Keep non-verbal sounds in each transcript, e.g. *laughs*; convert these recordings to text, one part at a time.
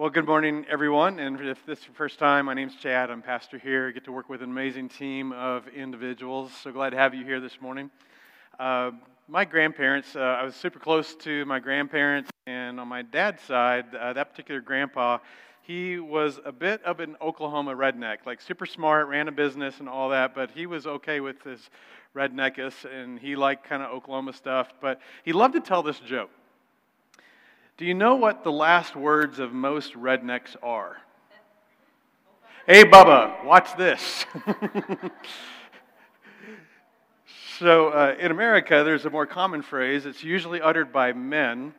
Well, good morning, everyone. And if this is your first time, my name's Chad. I'm pastor here. I get to work with an amazing team of individuals. So glad to have you here this morning. Uh, my grandparents, uh, I was super close to my grandparents, and on my dad's side, uh, that particular grandpa, he was a bit of an Oklahoma redneck, like super smart, ran a business and all that, but he was okay with his redneckness, and he liked kind of Oklahoma stuff. But he loved to tell this joke. Do you know what the last words of most rednecks are? Hey, Bubba, watch this. *laughs* so, uh, in America, there's a more common phrase. It's usually uttered by men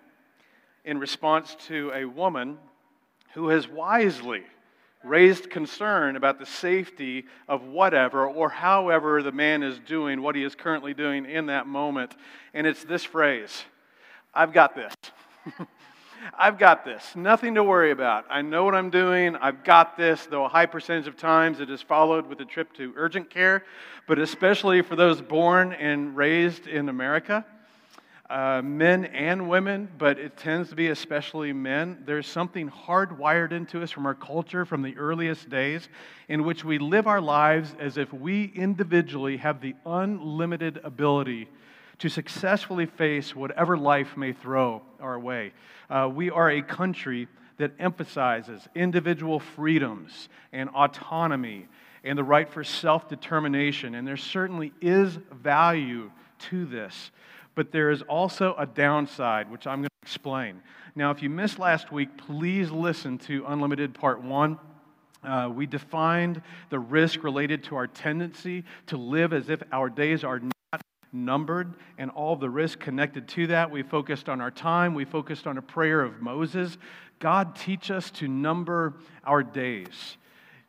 in response to a woman who has wisely raised concern about the safety of whatever or however the man is doing what he is currently doing in that moment. And it's this phrase I've got this. *laughs* I've got this. Nothing to worry about. I know what I'm doing. I've got this, though a high percentage of times it is followed with a trip to urgent care, but especially for those born and raised in America. Uh, men and women, but it tends to be especially men. There's something hardwired into us from our culture from the earliest days in which we live our lives as if we individually have the unlimited ability to successfully face whatever life may throw our way. Uh, we are a country that emphasizes individual freedoms and autonomy and the right for self determination. And there certainly is value to this. But there is also a downside, which I'm going to explain. Now, if you missed last week, please listen to Unlimited Part 1. Uh, we defined the risk related to our tendency to live as if our days are numbered and all the risk connected to that. We focused on our time, we focused on a prayer of Moses. God, teach us to number our days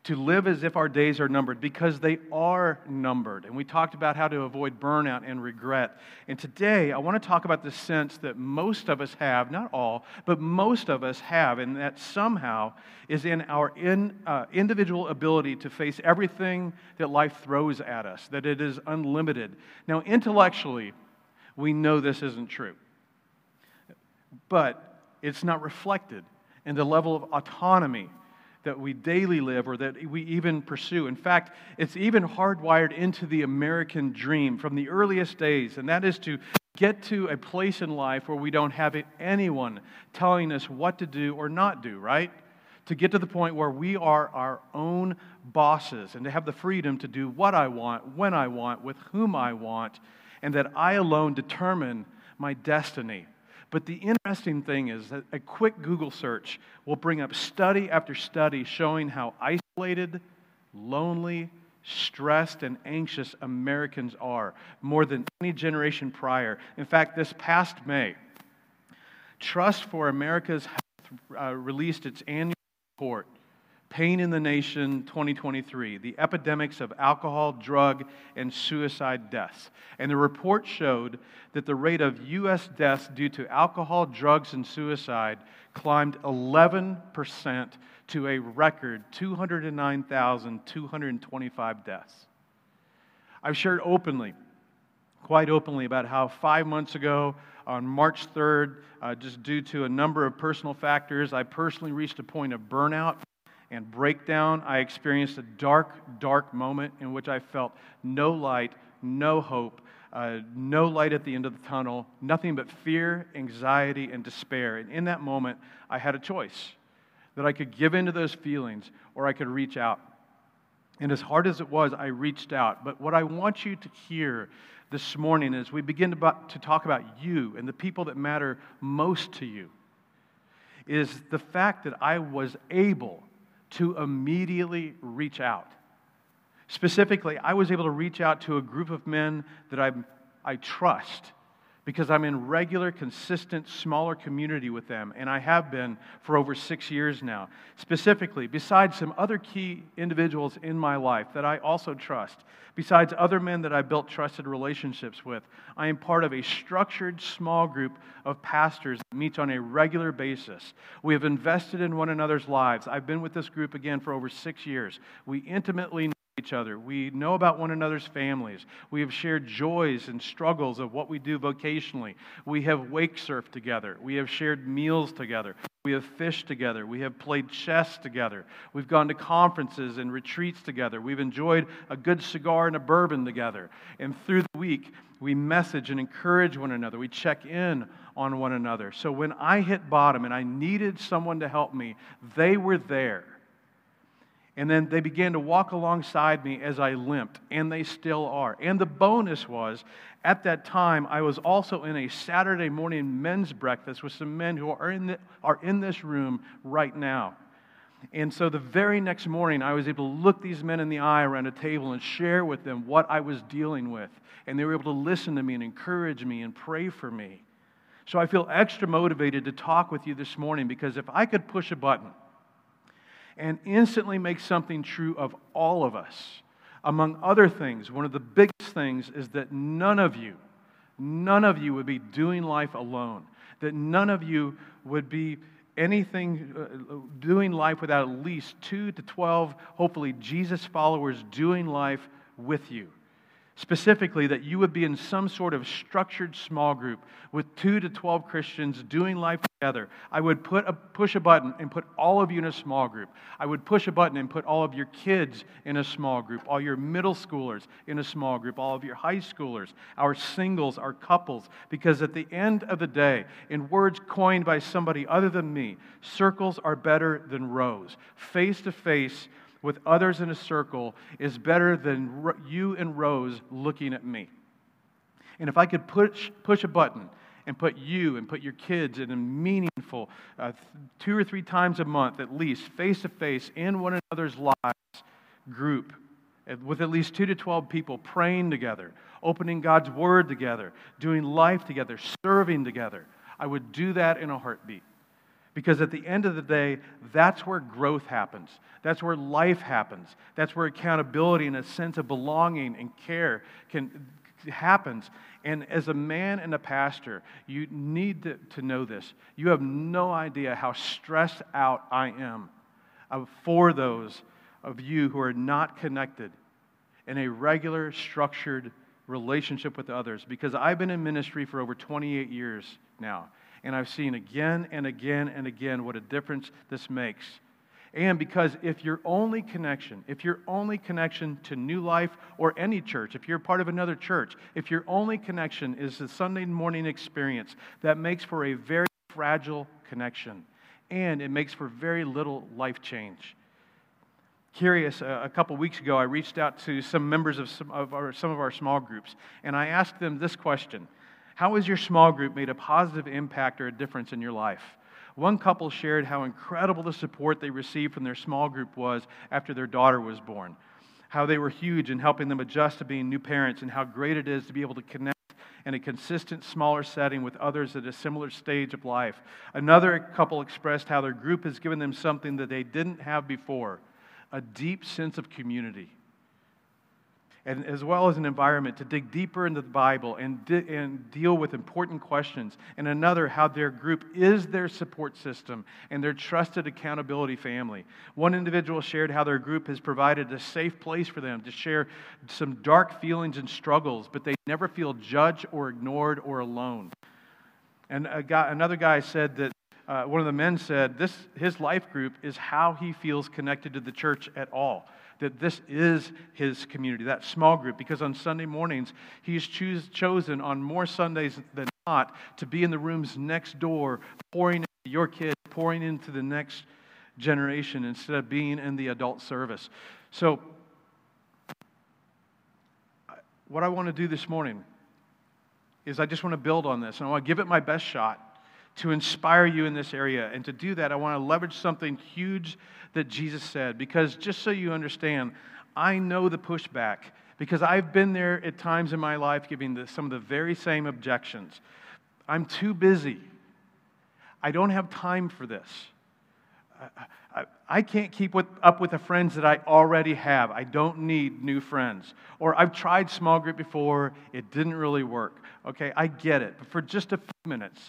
to live as if our days are numbered because they are numbered. And we talked about how to avoid burnout and regret. And today, I want to talk about the sense that most of us have, not all, but most of us have, and that somehow is in our in, uh, individual ability to face everything that life throws at us, that it is unlimited. Now, intellectually, we know this isn't true, but it's not reflected in the level of autonomy that we daily live or that we even pursue. In fact, it's even hardwired into the American dream from the earliest days, and that is to get to a place in life where we don't have anyone telling us what to do or not do, right? To get to the point where we are our own bosses and to have the freedom to do what I want, when I want, with whom I want, and that I alone determine my destiny. But the interesting thing is that a quick Google search will bring up study after study showing how isolated, lonely, stressed, and anxious Americans are more than any generation prior. In fact, this past May, Trust for America's Health uh, released its annual report Pain in the Nation 2023, the epidemics of alcohol, drug, and suicide deaths. And the report showed that the rate of U.S. deaths due to alcohol, drugs, and suicide climbed 11% to a record 209,225 deaths. I've shared openly, quite openly, about how five months ago, on March 3rd, uh, just due to a number of personal factors, I personally reached a point of burnout and breakdown. I experienced a dark, dark moment in which I felt no light, no hope, uh, no light at the end of the tunnel, nothing but fear, anxiety, and despair. And in that moment, I had a choice that I could give into those feelings or I could reach out. And as hard as it was, I reached out. But what I want you to hear this morning as we begin to, to talk about you and the people that matter most to you is the fact that I was able to immediately reach out. Specifically, I was able to reach out to a group of men that I, I trust because I'm in regular, consistent, smaller community with them, and I have been for over six years now. Specifically, besides some other key individuals in my life that I also trust, besides other men that I built trusted relationships with, I am part of a structured small group of pastors that meets on a regular basis. We have invested in one another's lives. I've been with this group again for over six years. We intimately know each other. We know about one another's families. We have shared joys and struggles of what we do vocationally. We have wake surfed together. We have shared meals together. We have fished together. We have played chess together. We've gone to conferences and retreats together. We've enjoyed a good cigar and a bourbon together. And through the week, we message and encourage one another. We check in on one another. So when I hit bottom and I needed someone to help me, they were there. And then they began to walk alongside me as I limped, and they still are. And the bonus was, at that time, I was also in a Saturday morning men's breakfast with some men who are in, the, are in this room right now. And so the very next morning, I was able to look these men in the eye around a table and share with them what I was dealing with. And they were able to listen to me and encourage me and pray for me. So I feel extra motivated to talk with you this morning because if I could push a button, and instantly make something true of all of us. Among other things, one of the biggest things is that none of you, none of you would be doing life alone, that none of you would be anything uh, doing life without at least two to 12, hopefully, Jesus followers doing life with you. Specifically, that you would be in some sort of structured small group with two to 12 Christians doing life together. I would put a, push a button and put all of you in a small group. I would push a button and put all of your kids in a small group, all your middle schoolers in a small group, all of your high schoolers, our singles, our couples. Because at the end of the day, in words coined by somebody other than me, circles are better than rows. Face to face, with others in a circle is better than you and rows looking at me. And if I could push, push a button and put you and put your kids in a meaningful, uh, two or three times a month at least, face to face in one another's lives group, with at least two to 12 people praying together, opening God's Word together, doing life together, serving together, I would do that in a heartbeat. Because at the end of the day, that's where growth happens. That's where life happens. That's where accountability and a sense of belonging and care can happens. And as a man and a pastor, you need to, to know this. You have no idea how stressed out I am for those of you who are not connected in a regular, structured relationship with others. Because I've been in ministry for over 28 years now. And I've seen again and again and again what a difference this makes. And because if your only connection, if your only connection to New Life or any church, if you're part of another church, if your only connection is the Sunday morning experience, that makes for a very fragile connection. And it makes for very little life change. Curious, uh, a couple weeks ago, I reached out to some members of some of our, some of our small groups, and I asked them this question how has your small group made a positive impact or a difference in your life? One couple shared how incredible the support they received from their small group was after their daughter was born, how they were huge in helping them adjust to being new parents, and how great it is to be able to connect in a consistent, smaller setting with others at a similar stage of life. Another couple expressed how their group has given them something that they didn't have before a deep sense of community and as well as an environment to dig deeper into the Bible and, di- and deal with important questions. And another, how their group is their support system and their trusted accountability family. One individual shared how their group has provided a safe place for them to share some dark feelings and struggles, but they never feel judged or ignored or alone. And guy, another guy said that uh, one of the men said this his life group is how he feels connected to the church at all that this is his community, that small group, because on Sunday mornings, he's choose, chosen on more Sundays than not to be in the rooms next door, pouring into your kids, pouring into the next generation instead of being in the adult service. So, what I want to do this morning is I just want to build on this and I want to give it my best shot to inspire you in this area. And to do that, I want to leverage something huge that Jesus said. Because just so you understand, I know the pushback because I've been there at times in my life giving the, some of the very same objections. I'm too busy. I don't have time for this. I, I, I can't keep with, up with the friends that I already have. I don't need new friends. Or I've tried small group before, it didn't really work. Okay, I get it. But for just a few minutes,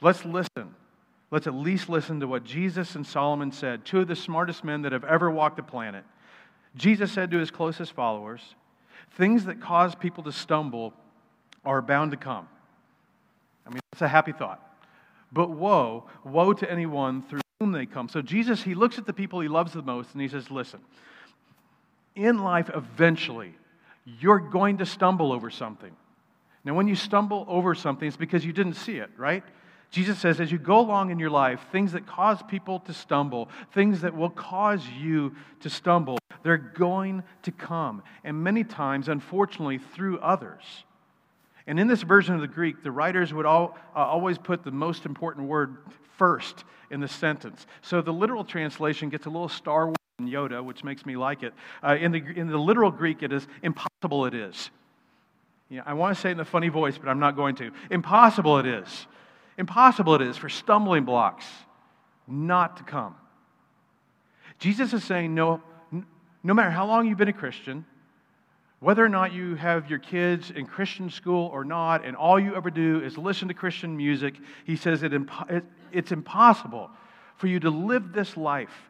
Let's listen. Let's at least listen to what Jesus and Solomon said, two of the smartest men that have ever walked the planet. Jesus said to his closest followers, Things that cause people to stumble are bound to come. I mean, it's a happy thought. But woe, woe to anyone through whom they come. So Jesus, he looks at the people he loves the most and he says, Listen, in life, eventually, you're going to stumble over something. Now, when you stumble over something, it's because you didn't see it, right? Jesus says, as you go along in your life, things that cause people to stumble, things that will cause you to stumble, they're going to come. And many times, unfortunately, through others. And in this version of the Greek, the writers would all, uh, always put the most important word first in the sentence. So the literal translation gets a little Star Wars and Yoda, which makes me like it. Uh, in, the, in the literal Greek, it is impossible it is. I want to say it in a funny voice, but I'm not going to. Impossible it is. Impossible it is for stumbling blocks not to come. Jesus is saying, no, no matter how long you've been a Christian, whether or not you have your kids in Christian school or not, and all you ever do is listen to Christian music, he says it, it's impossible for you to live this life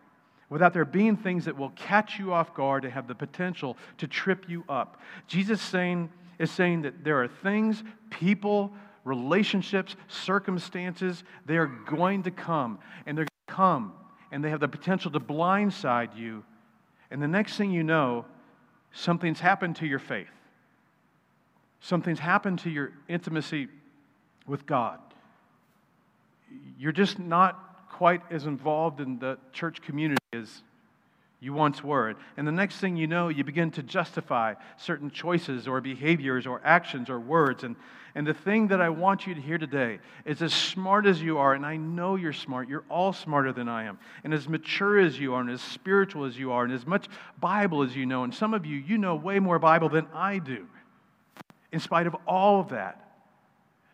without there being things that will catch you off guard and have the potential to trip you up. Jesus saying, is saying that there are things, people, relationships, circumstances, they are going to come, and they're going to come, and they have the potential to blindside you. And the next thing you know, something's happened to your faith. Something's happened to your intimacy with God. You're just not quite as involved in the church community as you once were. And the next thing you know, you begin to justify certain choices or behaviors or actions or words. And, and the thing that I want you to hear today is as smart as you are, and I know you're smart, you're all smarter than I am, and as mature as you are, and as spiritual as you are, and as much Bible as you know, and some of you, you know way more Bible than I do. In spite of all of that,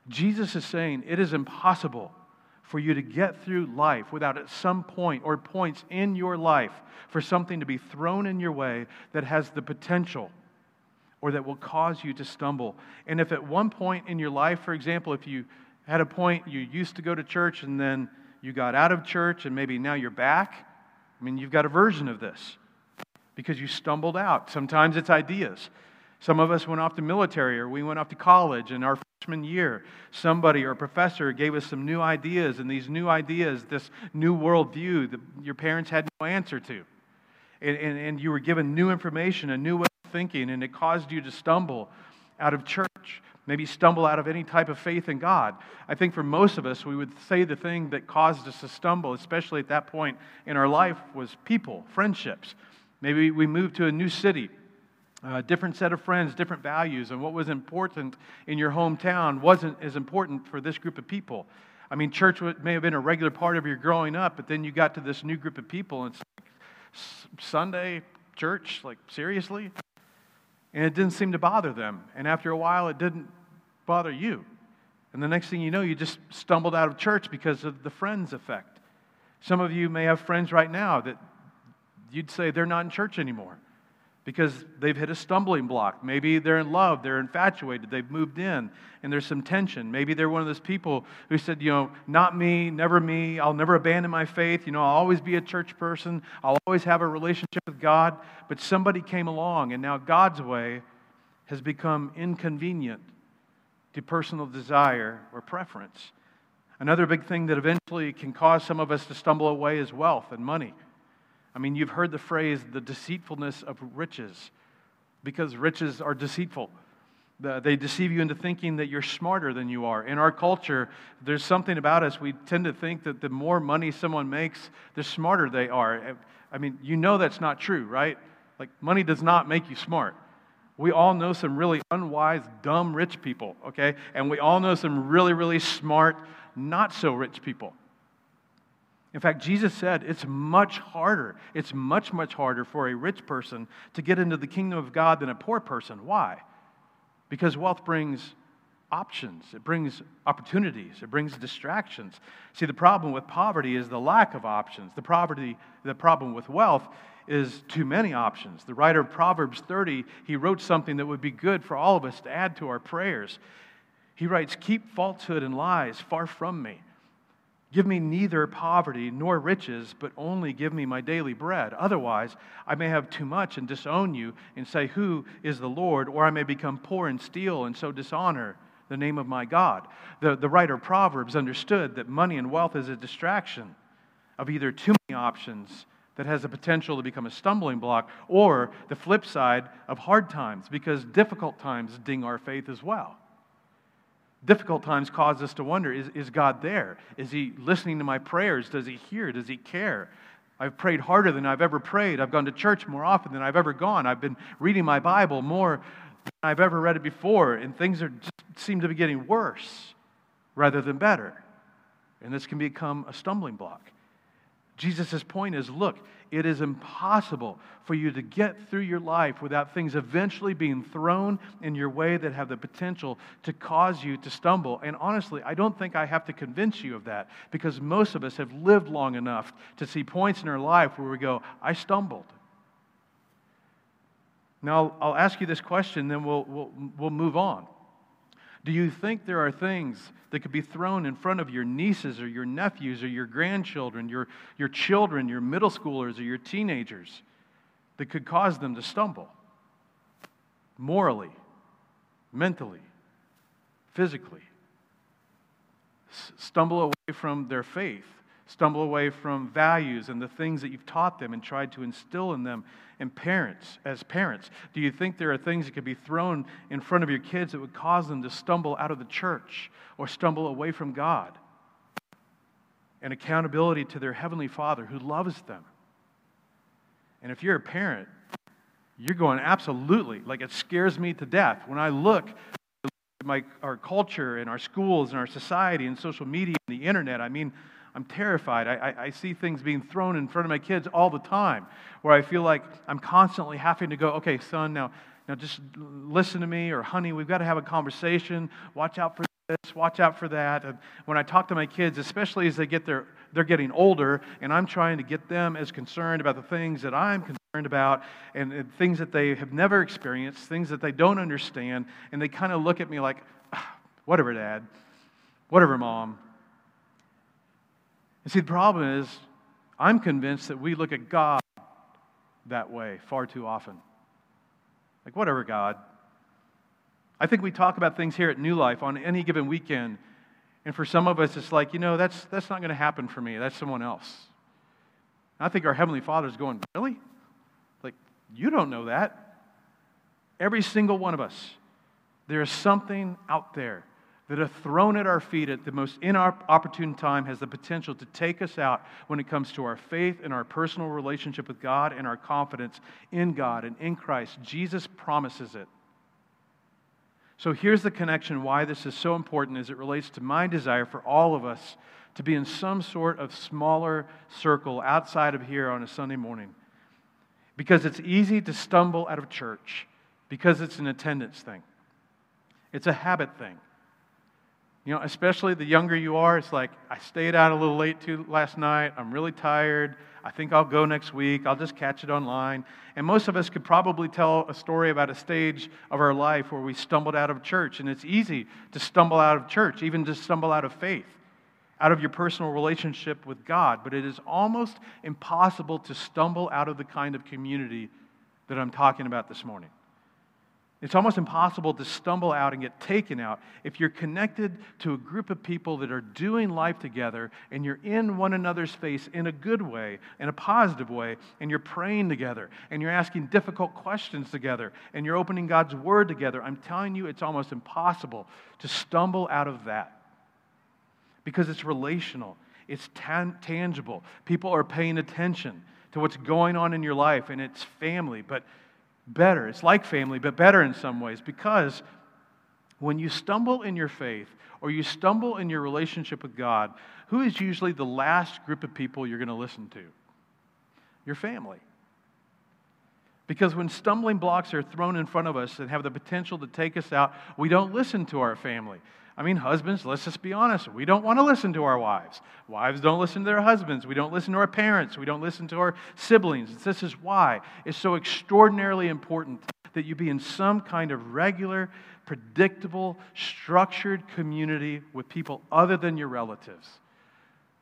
Jesus is saying it is impossible for you to get through life without at some point or points in your life for something to be thrown in your way that has the potential or that will cause you to stumble. And if at one point in your life, for example, if you had a point you used to go to church and then you got out of church and maybe now you're back, I mean, you've got a version of this because you stumbled out. Sometimes it's ideas. Some of us went off to military or we went off to college and our freshman year, somebody or a professor gave us some new ideas, and these new ideas, this new worldview that your parents had no answer to. And, and, and you were given new information, a new way of thinking, and it caused you to stumble out of church, maybe stumble out of any type of faith in God. I think for most of us, we would say the thing that caused us to stumble, especially at that point in our life, was people, friendships. Maybe we moved to a new city uh, different set of friends, different values, and what was important in your hometown wasn't as important for this group of people. I mean, church may have been a regular part of your growing up, but then you got to this new group of people, and it's like, Sunday church, like seriously? And it didn't seem to bother them. And after a while, it didn't bother you. And the next thing you know, you just stumbled out of church because of the friends effect. Some of you may have friends right now that you'd say they're not in church anymore because they've hit a stumbling block. Maybe they're in love, they're infatuated, they've moved in, and there's some tension. Maybe they're one of those people who said, you know, not me, never me, I'll never abandon my faith, you know, I'll always be a church person, I'll always have a relationship with God. But somebody came along, and now God's way has become inconvenient to personal desire or preference. Another big thing that eventually can cause some of us to stumble away is wealth and money. I mean, you've heard the phrase, the deceitfulness of riches, because riches are deceitful. They deceive you into thinking that you're smarter than you are. In our culture, there's something about us. We tend to think that the more money someone makes, the smarter they are. I mean, you know that's not true, right? Like, money does not make you smart. We all know some really unwise, dumb rich people, okay? And we all know some really, really smart, not so rich people. In fact, Jesus said it's much harder, it's much, much harder for a rich person to get into the kingdom of God than a poor person. Why? Because wealth brings options, it brings opportunities, it brings distractions. See, the problem with poverty is the lack of options. The, poverty, the problem with wealth is too many options. The writer of Proverbs 30, he wrote something that would be good for all of us to add to our prayers. He writes, Keep falsehood and lies far from me. Give me neither poverty nor riches, but only give me my daily bread. Otherwise, I may have too much and disown you and say, Who is the Lord? Or I may become poor and steal and so dishonor the name of my God. The, the writer Proverbs understood that money and wealth is a distraction of either too many options that has the potential to become a stumbling block, or the flip side of hard times, because difficult times ding our faith as well difficult times cause us to wonder is, is God there? Is He listening to my prayers? Does He hear? Does He care? I've prayed harder than I've ever prayed. I've gone to church more often than I've ever gone. I've been reading my Bible more than I've ever read it before, and things are, seem to be getting worse rather than better. And this can become a stumbling block. Jesus' point is look, it is impossible for you to get through your life without things eventually being thrown in your way that have the potential to cause you to stumble. And honestly, I don't think I have to convince you of that because most of us have lived long enough to see points in our life where we go, I stumbled. Now, I'll ask you this question, then we'll, we'll, we'll move on. Do you think there are things that could be thrown in front of your nieces or your nephews or your grandchildren, your, your children, your middle schoolers or your teenagers that could cause them to stumble? Morally, mentally, physically. S- stumble away from their faith, stumble away from values and the things that you've taught them and tried to instill in them and parents, as parents, do you think there are things that could be thrown in front of your kids that would cause them to stumble out of the church or stumble away from God? And accountability to their Heavenly Father who loves them. And if you're a parent, you're going, absolutely. Like it scares me to death. When I look at my, our culture and our schools and our society and social media and the internet, I mean, I'm terrified. I, I, I, see things being thrown in front of my kids all the time where I feel like I'm constantly having to go, okay, son, now, now just listen to me, or honey, we've got to have a conversation. Watch out for this, watch out for that. And when I talk to my kids, especially as they get their, they're getting older, and I'm trying to get them as concerned about the things that I'm concerned about and, and things that they have never experienced, things that they don't understand, and they kind of look at me like, ah, whatever, dad, whatever, mom. And see, the problem is, I'm convinced that we look at God that way far too often. Like, whatever, God. I think we talk about things here at New Life on any given weekend, and for some of us, it's like, you know, that's, that's not going to happen for me. That's someone else. And I think our Heavenly Father is going, really? Like, you don't know that. Every single one of us, there is something out there that are thrown at our feet at the most inopportune time has the potential to take us out when it comes to our faith and our personal relationship with God and our confidence in God and in Christ. Jesus promises it. So here's the connection why this is so important as it relates to my desire for all of us to be in some sort of smaller circle outside of here on a Sunday morning. Because it's easy to stumble out of church, because it's an attendance thing, it's a habit thing. You know, especially the younger you are, it's like, I stayed out a little late too last night. I'm really tired. I think I'll go next week. I'll just catch it online. And most of us could probably tell a story about a stage of our life where we stumbled out of church. And it's easy to stumble out of church, even to stumble out of faith, out of your personal relationship with God. But it is almost impossible to stumble out of the kind of community that I'm talking about this morning. It's almost impossible to stumble out and get taken out if you're connected to a group of people that are doing life together and you're in one another's face in a good way, in a positive way, and you're praying together and you're asking difficult questions together and you're opening God's Word together. I'm telling you, it's almost impossible to stumble out of that because it's relational, it's tan- tangible. People are paying attention to what's going on in your life and it's family. But better. It's like family, but better in some ways because when you stumble in your faith or you stumble in your relationship with God, who is usually the last group of people you're going to listen to? Your family. Because when stumbling blocks are thrown in front of us and have the potential to take us out, we don't listen to our family. I mean, husbands, let's just be honest. We don't want to listen to our wives. Wives don't listen to their husbands. We don't listen to our parents. We don't listen to our siblings. This is why it's so extraordinarily important that you be in some kind of regular, predictable, structured community with people other than your relatives.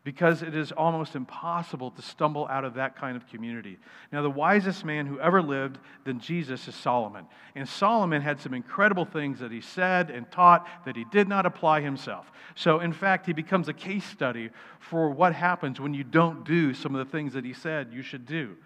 Because it is almost impossible to stumble out of that kind of community. Now, the wisest man who ever lived than Jesus is Solomon. And Solomon had some incredible things that he said and taught that he did not apply himself. So, in fact, he becomes a case study for what happens when you don't do some of the things that he said you should do.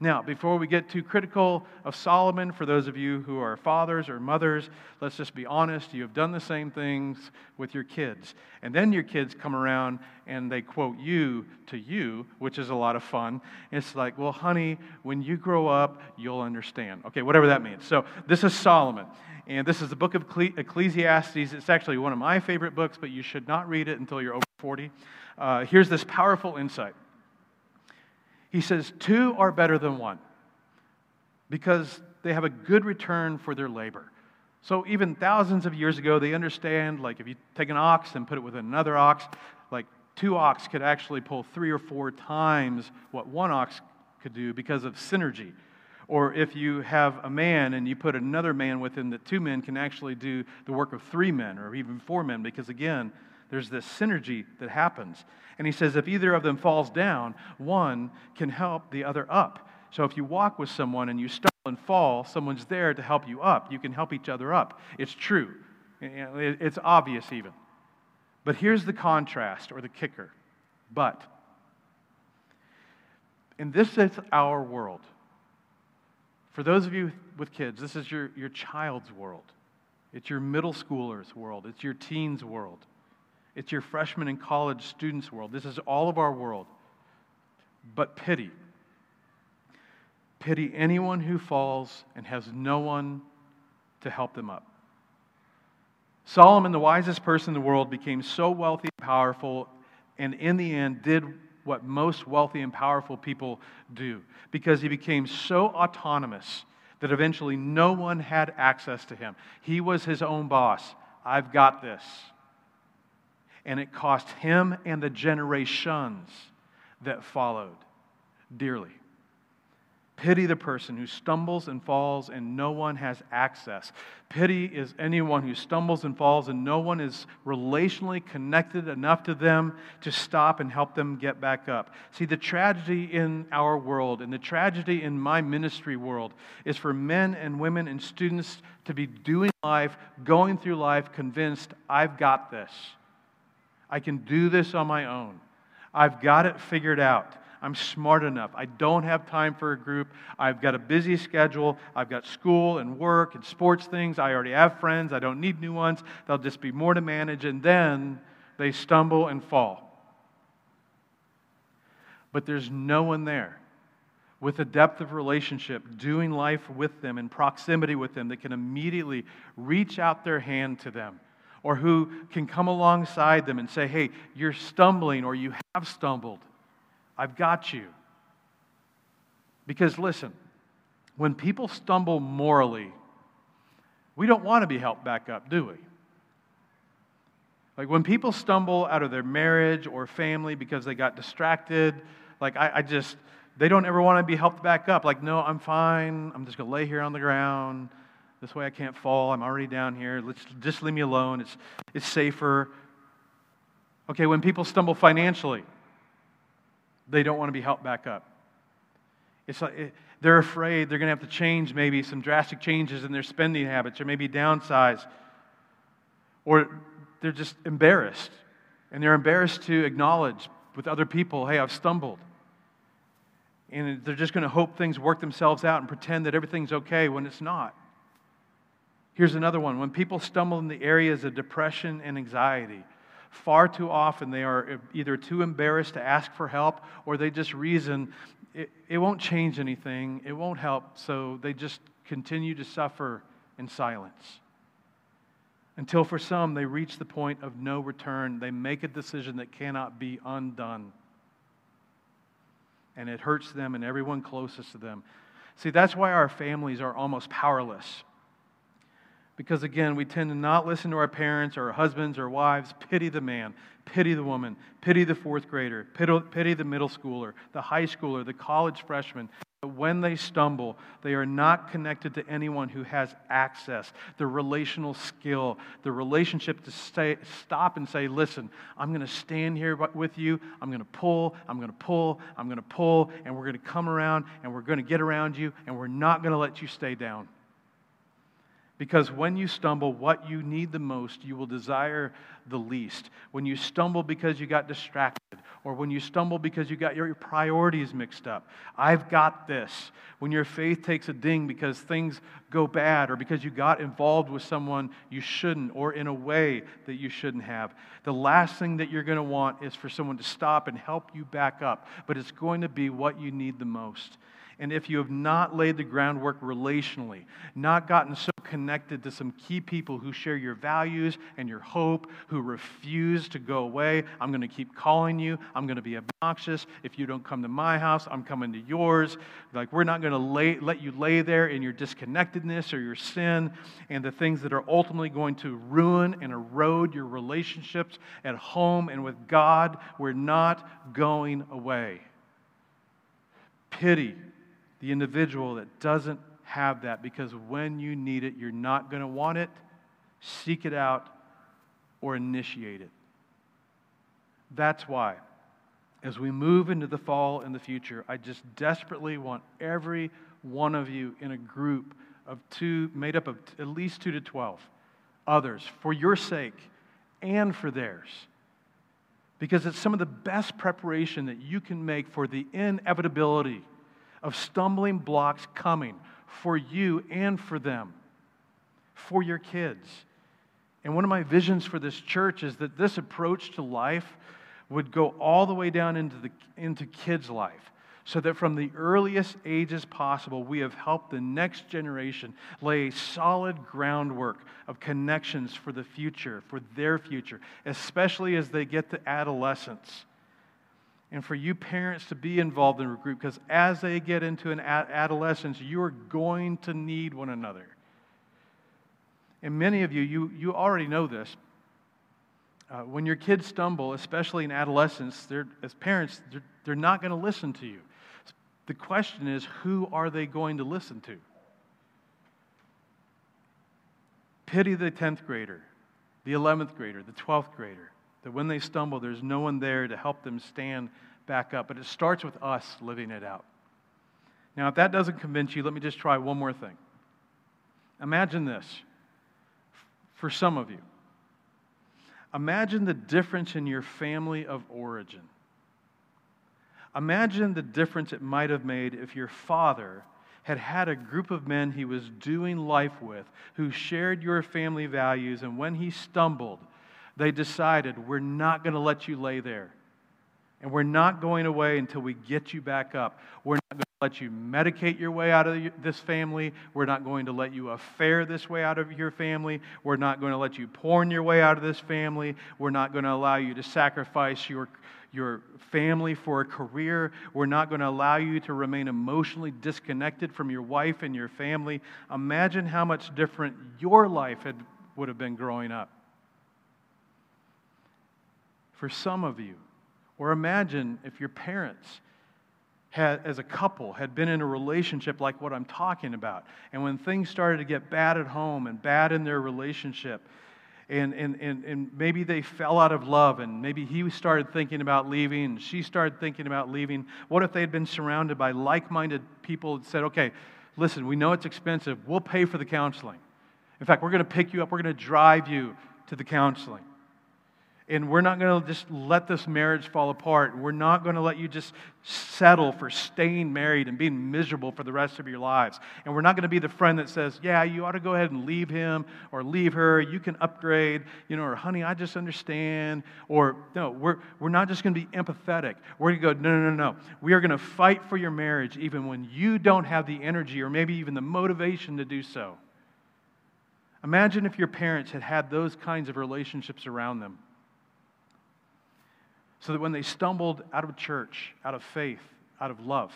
Now, before we get too critical of Solomon, for those of you who are fathers or mothers, let's just be honest. You have done the same things with your kids. And then your kids come around and they quote you to you, which is a lot of fun. It's like, well, honey, when you grow up, you'll understand. Okay, whatever that means. So, this is Solomon. And this is the book of Ecclesiastes. It's actually one of my favorite books, but you should not read it until you're over 40. Uh, here's this powerful insight. He says, Two are better than one because they have a good return for their labor. So even thousands of years ago, they understand like if you take an ox and put it with another ox, like two ox could actually pull three or four times what one ox could do because of synergy. Or if you have a man and you put another man with him, that two men can actually do the work of three men or even four men, because again, there's this synergy that happens. And he says if either of them falls down, one can help the other up. So if you walk with someone and you stumble and fall, someone's there to help you up. You can help each other up. It's true, it's obvious even. But here's the contrast or the kicker. But, and this is our world. For those of you with kids, this is your, your child's world. It's your middle schooler's world. It's your teen's world. It's your freshman and college students' world. This is all of our world. But pity. Pity anyone who falls and has no one to help them up. Solomon, the wisest person in the world, became so wealthy and powerful, and in the end did what most wealthy and powerful people do because he became so autonomous that eventually no one had access to him. He was his own boss. I've got this and it cost him and the generations that followed dearly. Pity the person who stumbles and falls and no one has access. Pity is anyone who stumbles and falls and no one is relationally connected enough to them to stop and help them get back up. See, the tragedy in our world and the tragedy in my ministry world is for men and women and students to be doing life, going through life, convinced, I've got this. I can do this on my own. I've got it figured out. I'm smart enough. I don't have time for a group. I've got a busy schedule. I've got school and work and sports things. I already have friends. I don't need new ones. There'll just be more to manage. And then they stumble and fall. But there's no one there with a depth of relationship, doing life with them, in proximity with them, that can immediately reach out their hand to them or who can come alongside them and say, hey, you're stumbling or you have stumbled. I've got you. Because listen, when people stumble morally, we don't want to be helped back up, do we? Like when people stumble out of their marriage or family because they got distracted, like I, I just, they don't ever want to be helped back up. Like, no, I'm fine. I'm just going to lay here on the ground. This way I can't fall. I'm already down here. Let's just leave me alone. It's, it's safer. Okay, when people stumble financially, they don't want to be helped back up. It's like it, they're afraid they're going to have to change maybe some drastic changes in their spending habits or maybe downsize. Or they're just embarrassed. And they're embarrassed to acknowledge with other people, hey, I've stumbled. And they're just going to hope things work themselves out and pretend that everything's okay when it's not. Here's another one. When people stumble in the areas of depression and anxiety, far too often they are either too embarrassed to ask for help or they just reason it, it won't change anything, it won't help, so they just continue to suffer in silence. Until for some, they reach the point of no return. They make a decision that cannot be undone. And it hurts them and everyone closest to them. See, that's why our families are almost powerless because again, we tend to not listen to our parents or our husbands or wives. Pity the man, pity the woman, pity the fourth grader, pity, the middle schooler, the high schooler, the college freshman. But when they stumble, they are not connected to anyone who has access, the relational skill, the relationship to stay, stop and say, Listen, I'm going to stand here with you. I'm going to pull, I'm going to pull, I'm going to pull, and we're going to come around and we're going to get around you, and we're not going to let you stay down. Because when you stumble, what you need the most, you will desire the least. When you stumble because you got distracted, or when you stumble because you got your priorities mixed up, I've got this. When your faith takes a ding because things go bad, or because you got involved with someone you shouldn't, or in a way that you shouldn't have, the last thing that you're going to want is for someone to stop and help you back up. But it's going to be what you need the most. And if you have not laid the groundwork relationally, not gotten so connected to some key people who share your values and your hope, who refuse to go away, I'm going to keep calling you. I'm going to be obnoxious. If you don't come to my house, I'm coming to yours. Like, we're not going to lay, let you lay there in your disconnectedness or your sin and the things that are ultimately going to ruin and erode your relationships at home and with God. We're not going away. Pity the individual that doesn't have that because when you need it, you're not going to want it, seek it out, or initiate it. That's why, as we move into the fall and the future, I just desperately want every one of you in a group of two, made up of at least two to 12 others, for your sake and for theirs. Because it's some of the best preparation that you can make for the inevitability of stumbling blocks coming for you and for them, for your kids. And one of my visions for this church is that this approach to life would go all the way down into, the, into kids' life. So that from the earliest ages possible, we have helped the next generation lay a solid groundwork of connections for the future, for their future, especially as they get to adolescence and for you parents to be involved in a group because as they get into an adolescence, you are going to need one another. And many of you, you, you already know this. Uh, when your kids stumble, especially in adolescence, as parents, they're, they're not going to listen to you. The question is, who are they going to listen to? Pity the 10th grader, the 11th grader, the 12th grader. That when they stumble, there's no one there to help them stand back up. But it starts with us living it out. Now, if that doesn't convince you, let me just try one more thing. Imagine this for some of you. Imagine the difference in your family of origin. Imagine the difference it might have made if your father had had a group of men he was doing life with who shared your family values, and when he stumbled, they decided, we're not going to let you lay there. And we're not going away until we get you back up. We're not going to let you medicate your way out of this family. We're not going to let you affair this way out of your family. We're not going to let you porn your way out of this family. We're not going to allow you to sacrifice your, your family for a career. We're not going to allow you to remain emotionally disconnected from your wife and your family. Imagine how much different your life had, would have been growing up for some of you. Or imagine if your parents had, as a couple, had been in a relationship like what I'm talking about. And when things started to get bad at home and bad in their relationship, and, and, and, and maybe they fell out of love, and maybe he started thinking about leaving, and she started thinking about leaving. What if they had been surrounded by like minded people that said, okay, listen, we know it's expensive, we'll pay for the counseling. In fact, we're going to pick you up, we're going to drive you to the counseling and we're not going to just let this marriage fall apart. We're not going to let you just settle for staying married and being miserable for the rest of your lives. And we're not going to be the friend that says, Yeah, you ought to go ahead and leave him or leave her. You can upgrade, you know, or honey, I just understand. Or no, we're, we're not just going to be empathetic. We're going to go, No, no, no, no. We are going to fight for your marriage even when you don't have the energy or maybe even the motivation to do so. Imagine if your parents had had those kinds of relationships around them so that when they stumbled out of church, out of faith, out of love,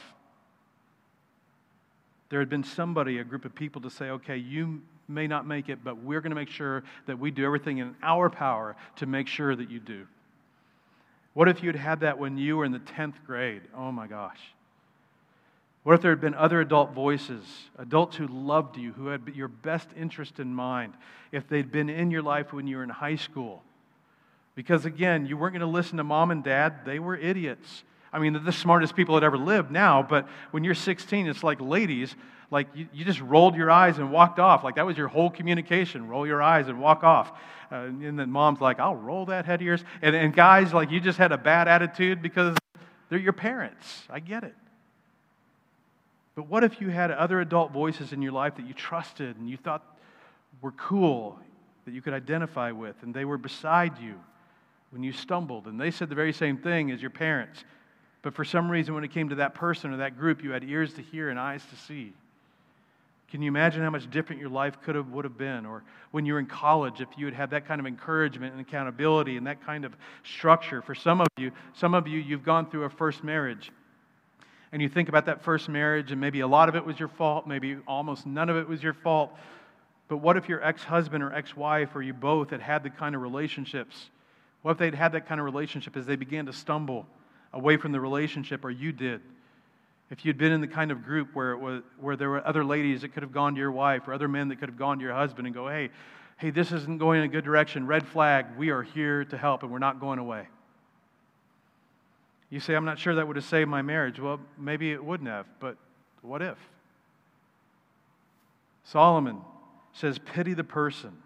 there had been somebody, a group of people to say, okay, you may not make it, but we're going to make sure that we do everything in our power to make sure that you do. What if you'd had that when you were in the 10th grade? Oh my gosh. What if there had been other adult voices, adults who loved you, who had your best interest in mind, if they'd been in your life when you were in high school? Because again, you weren't going to listen to mom and dad, they were idiots. I mean, they're the smartest people that ever lived now, but when you're 16, it's like ladies, like you, you just rolled your eyes and walked off. Like that was your whole communication roll your eyes and walk off. Uh, and then mom's like, I'll roll that head of yours. And, and guys, like you just had a bad attitude because they're your parents. I get it. But what if you had other adult voices in your life that you trusted and you thought were cool, that you could identify with, and they were beside you when you stumbled, and they said the very same thing as your parents? But for some reason, when it came to that person or that group, you had ears to hear and eyes to see. Can you imagine how much different your life could have would have been? Or when you were in college, if you had had that kind of encouragement and accountability and that kind of structure. For some of you, some of you, you've gone through a first marriage. And you think about that first marriage, and maybe a lot of it was your fault, maybe almost none of it was your fault. But what if your ex husband or ex wife or you both had had the kind of relationships? What if they'd had that kind of relationship as they began to stumble? away from the relationship, or you did. If you'd been in the kind of group where, it was, where there were other ladies that could have gone to your wife or other men that could have gone to your husband and go, hey, hey, this isn't going in a good direction, red flag, we are here to help and we're not going away. You say, I'm not sure that would have saved my marriage. Well, maybe it wouldn't have, but what if? Solomon says, Pity the person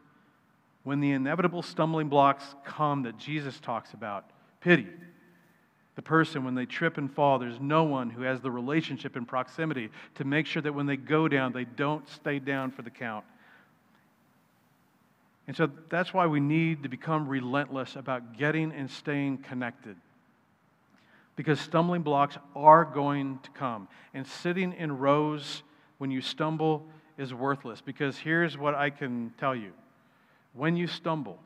when the inevitable stumbling blocks come that Jesus talks about. Pity the person when they trip and fall. There's no one who has the relationship and proximity to make sure that when they go down, they don't stay down for the count. And so that's why we need to become relentless about getting and staying connected. Because stumbling blocks are going to come. And sitting in rows when you stumble is worthless. Because here's what I can tell you when you stumble,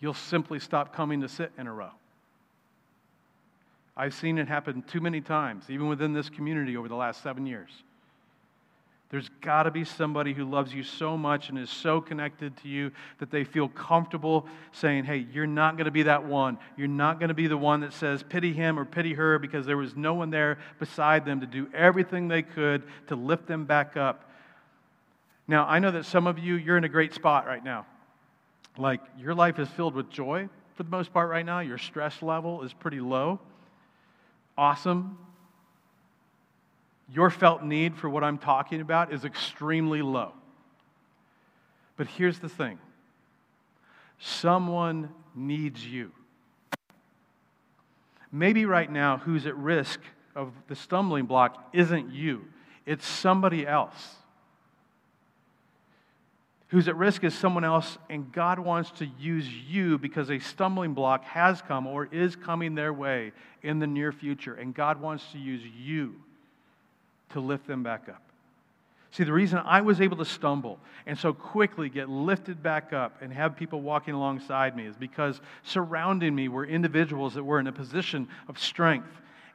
you'll simply stop coming to sit in a row. I've seen it happen too many times, even within this community over the last seven years. There's got to be somebody who loves you so much and is so connected to you that they feel comfortable saying, Hey, you're not going to be that one. You're not going to be the one that says, Pity him or pity her because there was no one there beside them to do everything they could to lift them back up. Now, I know that some of you, you're in a great spot right now. Like, your life is filled with joy for the most part right now. Your stress level is pretty low awesome. Your felt need for what I'm talking about is extremely low. But here's the thing someone needs you. Maybe right now, who's at risk of the stumbling block isn't you, it's somebody else who's at risk is someone else, and God wants to use you because a stumbling block has come or is coming their way in the near future, and God wants to use you to lift them back up. See, the reason I was able to stumble and so quickly get lifted back up and have people walking alongside me is because surrounding me were individuals that were in a position of strength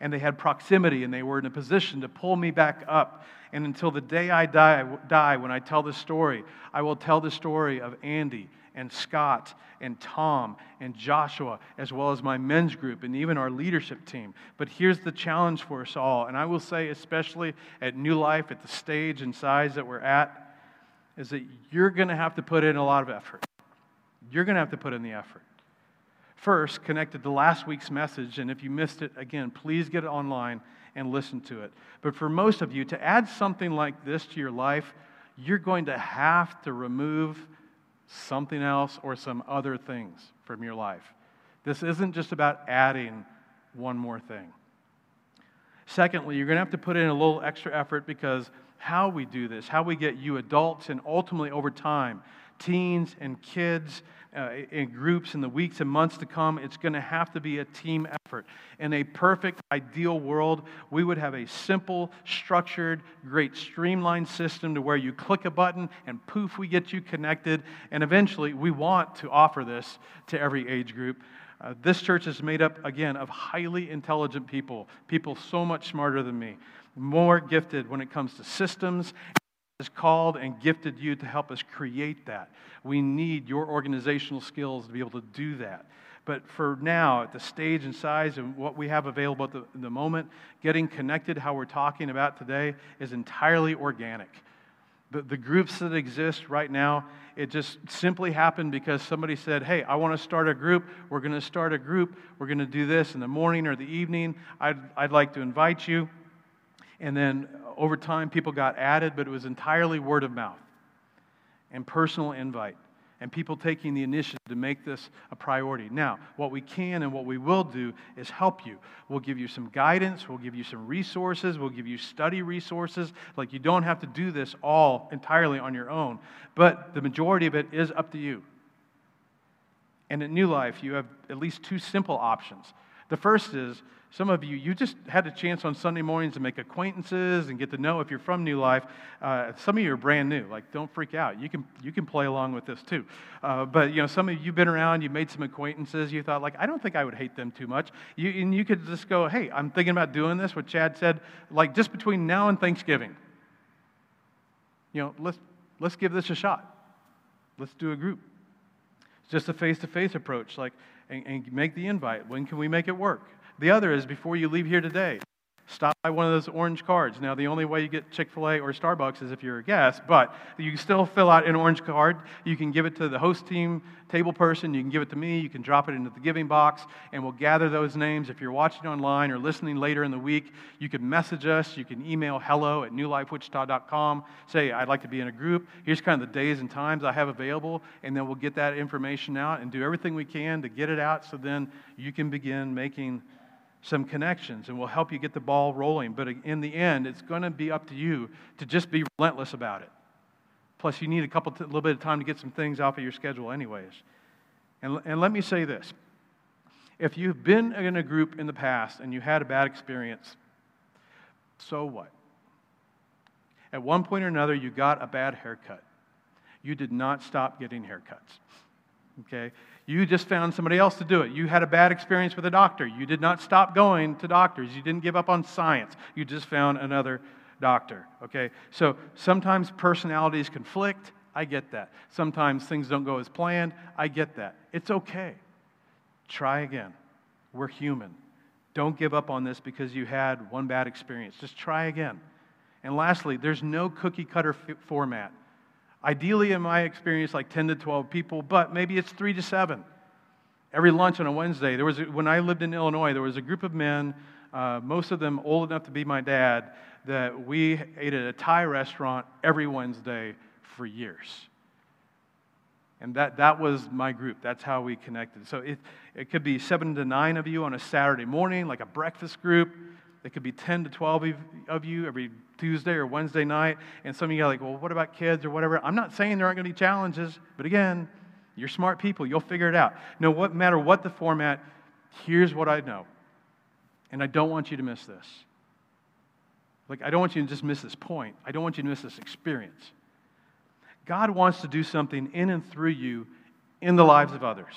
and they had proximity and they were in a position to pull me back up. And until the day I die, die when I tell this story, I will tell the story of Andy and Scott and Tom and Joshua, as well as my men's group and even our leadership team. But here's the challenge for us all, and I will say, especially at New Life, at the stage and size that we're at, is that you're going to have to put in a lot of effort. You're going to have to put in the effort first connected to last week's message. And if you missed it, again, please get it online and listen to it. But for most of you, to add something like this to your life, you're going to have to remove something else or some other things from your life. This isn't just about adding one more thing. Secondly, you're going to have to put in a little extra effort because how we do this, how we get you adults, and ultimately over time, teens and kids uh, in groups in the weeks and months to come. It's going to have to be a team effort. In a perfect, ideal world, we would have a simple, structured, great streamlined system to where you click a button and poof, we get you connected. And eventually, we want to offer this to every age group. Uh, this church is made up, again, of highly intelligent people, people so much smarter than me, more gifted when it comes to systems has called and gifted you to help us create that. We need your organizational skills to be able to do that. But for now, at the stage and size and what we have available at the, the moment, getting connected, how we're talking about today, is entirely organic. The, the groups that exist right now, it just simply happened because somebody said, Hey, I want to start a group. We're going to start a group. We're going to do this in the morning or the evening. I'd, I'd like to invite you. And then over time, people got added, but it was entirely word of mouth and personal invite and people taking the initiative to make this a priority. Now, what we can and what we will do is help you. We'll give you some guidance, we'll give you some resources, we'll give you study resources. Like you don't have to do this all entirely on your own, but the majority of it is up to you. And at New Life, you have at least two simple options. The first is some of you, you just had a chance on Sunday mornings to make acquaintances and get to know if you're from New Life. Uh, some of you are brand new. Like, don't freak out. You can, you can play along with this too. Uh, but, you know, some of you, you've been around, you've made some acquaintances. You thought, like, I don't think I would hate them too much. You, and you could just go, hey, I'm thinking about doing this, what Chad said, like, just between now and Thanksgiving. You know, let's, let's give this a shot. Let's do a group. It's just a face to face approach. Like, and, and make the invite. When can we make it work? The other is before you leave here today, stop by one of those orange cards. Now, the only way you get Chick fil A or Starbucks is if you're a guest, but you can still fill out an orange card. You can give it to the host team table person. You can give it to me. You can drop it into the giving box, and we'll gather those names. If you're watching online or listening later in the week, you can message us. You can email hello at newlifewichita.com. Say, I'd like to be in a group. Here's kind of the days and times I have available, and then we'll get that information out and do everything we can to get it out so then you can begin making some connections and we'll help you get the ball rolling. But in the end, it's going to be up to you to just be relentless about it. Plus, you need a couple, t- little bit of time to get some things off of your schedule, anyways. And, and let me say this if you've been in a group in the past and you had a bad experience, so what? At one point or another, you got a bad haircut. You did not stop getting haircuts. Okay? You just found somebody else to do it. You had a bad experience with a doctor. You did not stop going to doctors. You didn't give up on science. You just found another doctor. Okay? So sometimes personalities conflict. I get that. Sometimes things don't go as planned. I get that. It's okay. Try again. We're human. Don't give up on this because you had one bad experience. Just try again. And lastly, there's no cookie cutter f- format. Ideally, in my experience, like 10 to 12 people, but maybe it's three to seven. Every lunch on a Wednesday, there was a, when I lived in Illinois, there was a group of men, uh, most of them old enough to be my dad, that we ate at a Thai restaurant every Wednesday for years. And that, that was my group. That's how we connected. So it, it could be seven to nine of you on a Saturday morning, like a breakfast group. It could be 10 to 12 of you every Tuesday or Wednesday night. And some of you are like, well, what about kids or whatever? I'm not saying there aren't going to be challenges, but again, you're smart people. You'll figure it out. No what matter what the format, here's what I know. And I don't want you to miss this. Like, I don't want you to just miss this point. I don't want you to miss this experience. God wants to do something in and through you in the lives of others.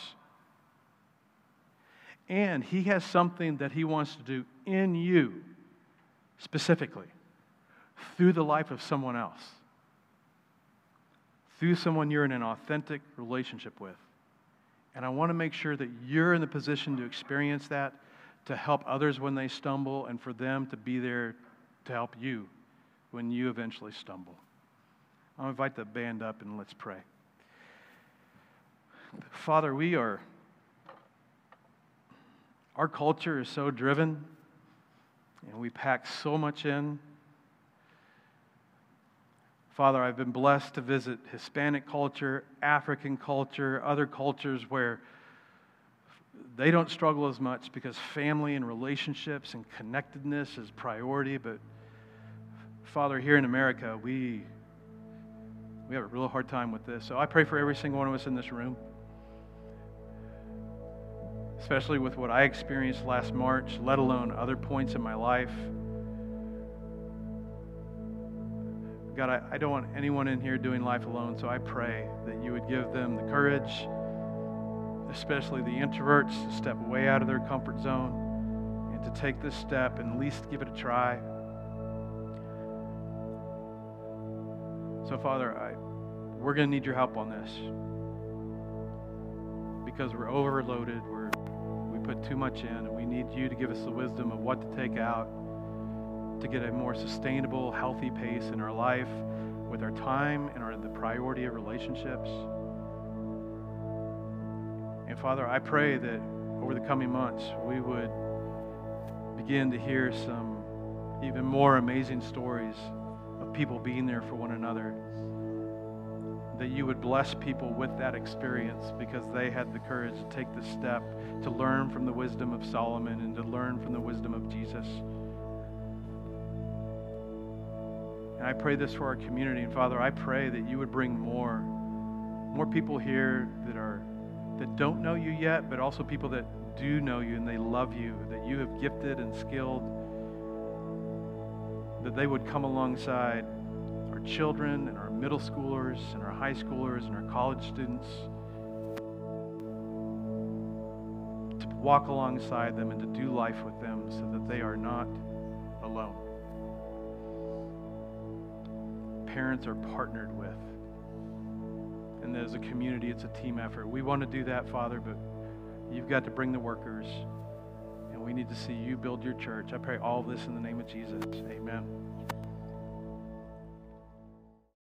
And He has something that He wants to do in you specifically through the life of someone else, through someone you're in an authentic relationship with. And I want to make sure that you're in the position to experience that, to help others when they stumble, and for them to be there to help you when you eventually stumble. I'll invite the band up and let's pray. Father, we are, our culture is so driven and we pack so much in. Father, I've been blessed to visit Hispanic culture, African culture, other cultures where they don't struggle as much because family and relationships and connectedness is priority. But Father, here in America, we, we have a real hard time with this. So I pray for every single one of us in this room especially with what I experienced last March, let alone other points in my life. God, I, I don't want anyone in here doing life alone, so I pray that you would give them the courage, especially the introverts, to step way out of their comfort zone and to take this step and at least give it a try. So, Father, I, we're going to need your help on this because we're overloaded. We're put too much in, and we need you to give us the wisdom of what to take out to get a more sustainable, healthy pace in our life with our time and our, the priority of relationships. And Father, I pray that over the coming months we would begin to hear some even more amazing stories of people being there for one another. That you would bless people with that experience because they had the courage to take the step to learn from the wisdom of Solomon and to learn from the wisdom of Jesus. And I pray this for our community. And Father, I pray that you would bring more, more people here that are that don't know you yet, but also people that do know you and they love you, that you have gifted and skilled, that they would come alongside our children and our middle schoolers and our high schoolers and our college students to walk alongside them and to do life with them so that they are not alone parents are partnered with. And as a community, it's a team effort. We want to do that, Father, but you've got to bring the workers. And we need to see you build your church. I pray all this in the name of Jesus. Amen.